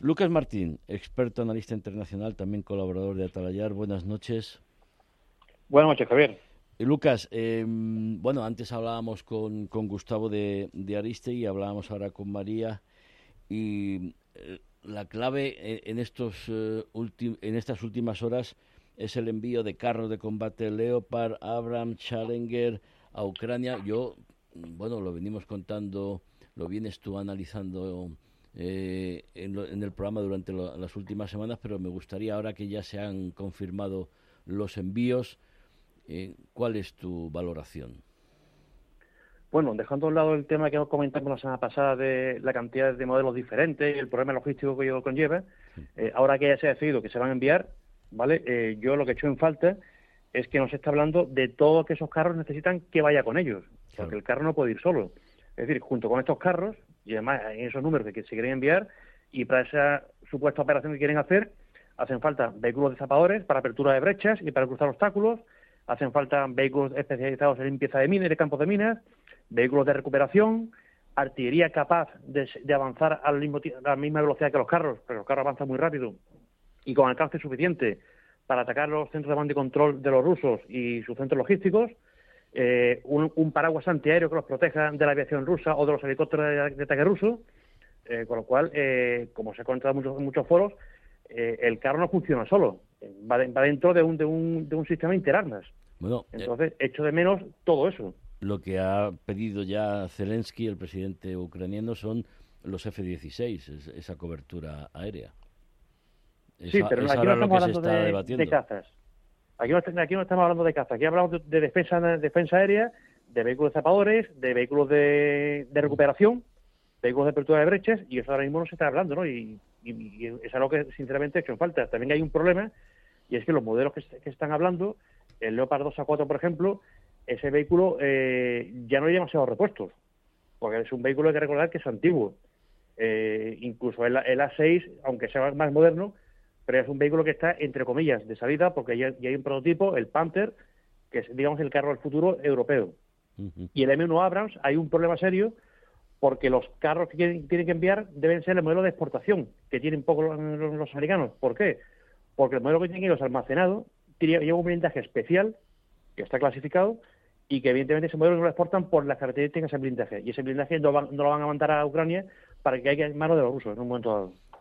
Lucas Martín, experto analista internacional, también colaborador de Atalayar. Buenas noches. Buenas noches, Javier. Eh, Lucas, em, bueno, antes hablábamos con, con Gustavo de, de, Ariste y hablábamos ahora con María y eh, la clave eh, en, estos, en estas últimas horas es el envío de carros de combate Leopard, Abrams, Challenger a Ucrania. Yo, bueno, lo venimos contando, lo vienes tú analizando en, en, el programa durante las últimas semanas, pero me gustaría ahora que ya se han confirmado los envíos, eh, ¿Cuál es tu valoración? Bueno, dejando a un lado el tema que comentamos la semana pasada de la cantidad de modelos diferentes y el problema logístico que ello conlleva, eh, ahora que ya se ha decidido que se van a enviar, ¿vale? Eh, yo lo que he hecho en falta es que nos está hablando de todo que esos carros necesitan que vaya con ellos, porque el carro no puede ir solo. Es decir, junto con estos carros, y además en esos números que se quieren enviar, y para esa supuesta operación que quieren hacer, hacen falta vehículos desapadores para apertura de brechas y para cruzar obstáculos, hacen falta vehículos especializados en limpieza de minas de campos de minas, vehículos de recuperación, artillería capaz de, avanzar a la misma velocidad que los carros, pero los carros avanzan muy rápido, y con alcance suficiente para atacar los centros de mando y control de los rusos y sus centros logísticos, eh, un, paraguas antiaéreo que los proteja de la aviación rusa o de los helicópteros de, ataque ruso, eh, con lo cual, eh, como se ha contado en muchos, muchos foros, el carro no funciona solo, va, dentro de un, de, un, de un sistema interarmas. Bueno, eh, Entonces, echo de menos todo eso. Lo que ha pedido ya Zelensky, el presidente ucraniano, son los F-16, esa cobertura aérea. sí, pero aquí no estamos hablando de, cazas. Aquí no, aquí no, estamos hablando de cazas. Aquí hablamos de, defensa, defensa aérea, de vehículos zapadores, de vehículos de, recuperación, vehículos de apertura de brechas, y eso ahora mismo no se está hablando, ¿no? Y, es algo que sinceramente ha hecho falta. También hay un problema, y es que los modelos que, que están hablando el Leopard 2 A4, por ejemplo, ese vehículo eh, ya no hay demasiados repuestos, porque es un vehículo, hay que recordar que es antiguo. Eh, incluso el, A6, aunque sea más moderno, pero es un vehículo que está, entre comillas, de salida, porque ya, hay un prototipo, el Panther, que es, digamos, el carro del futuro europeo. Y el M1 Abrams, hay un problema serio, porque los carros que tienen, que enviar deben ser el modelo de exportación, que tienen poco los, los americanos. ¿Por qué? Porque el modelo que tienen ellos almacenado lleva un blindaje especial que está clasificado y que evidentemente ese modelo no lo exportan por las características del blindaje. Y ese blindaje no, lo van a mandar a Ucrania para que haya en manos de los rusos en un momento dado.